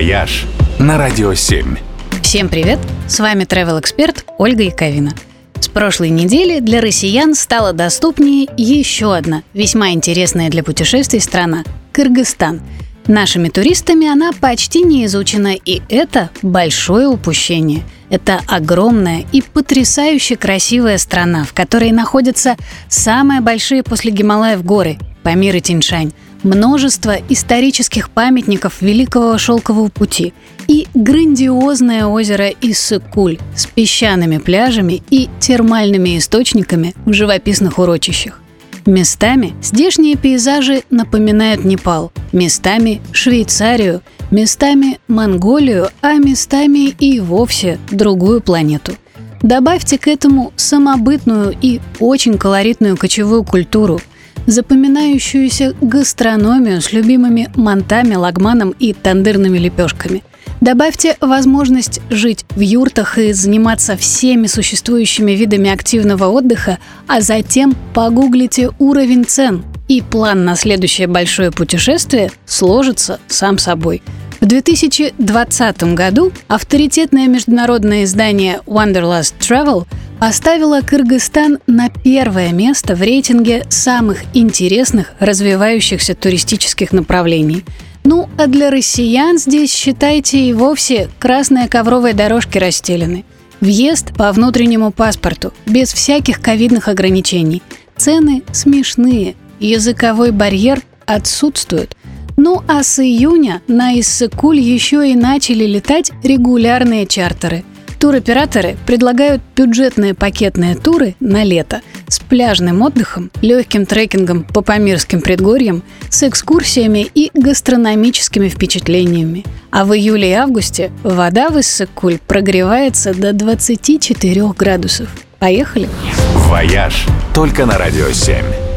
«Вояж» на Радио 7. Всем привет! С вами travel эксперт Ольга Яковина. С прошлой недели для россиян стала доступнее еще одна весьма интересная для путешествий страна – Кыргызстан. Нашими туристами она почти не изучена, и это большое упущение. Это огромная и потрясающе красивая страна, в которой находятся самые большие после Гималаев горы – Памир и Тянь-Шань – множество исторических памятников Великого Шелкового пути и грандиозное озеро Иссык-Куль с песчаными пляжами и термальными источниками в живописных урочищах. Местами здешние пейзажи напоминают Непал, местами Швейцарию, местами Монголию, а местами и вовсе другую планету. Добавьте к этому самобытную и очень колоритную кочевую культуру, запоминающуюся гастрономию с любимыми мантами, лагманом и тандырными лепешками. Добавьте возможность жить в юртах и заниматься всеми существующими видами активного отдыха, а затем погуглите уровень цен, и план на следующее большое путешествие сложится сам собой. В 2020 году авторитетное международное издание Wanderlust Travel поставила Кыргызстан на первое место в рейтинге самых интересных развивающихся туристических направлений. Ну, а для россиян здесь, считайте, и вовсе красные ковровые дорожки расстелены. Въезд по внутреннему паспорту, без всяких ковидных ограничений. Цены смешные, языковой барьер отсутствует. Ну а с июня на Иссыкуль еще и начали летать регулярные чартеры – Туроператоры предлагают бюджетные пакетные туры на лето с пляжным отдыхом, легким трекингом по памирским предгорьям, с экскурсиями и гастрономическими впечатлениями. А в июле и августе вода в Иссык-Куль прогревается до 24 градусов. Поехали! «Вояж» только на «Радио 7».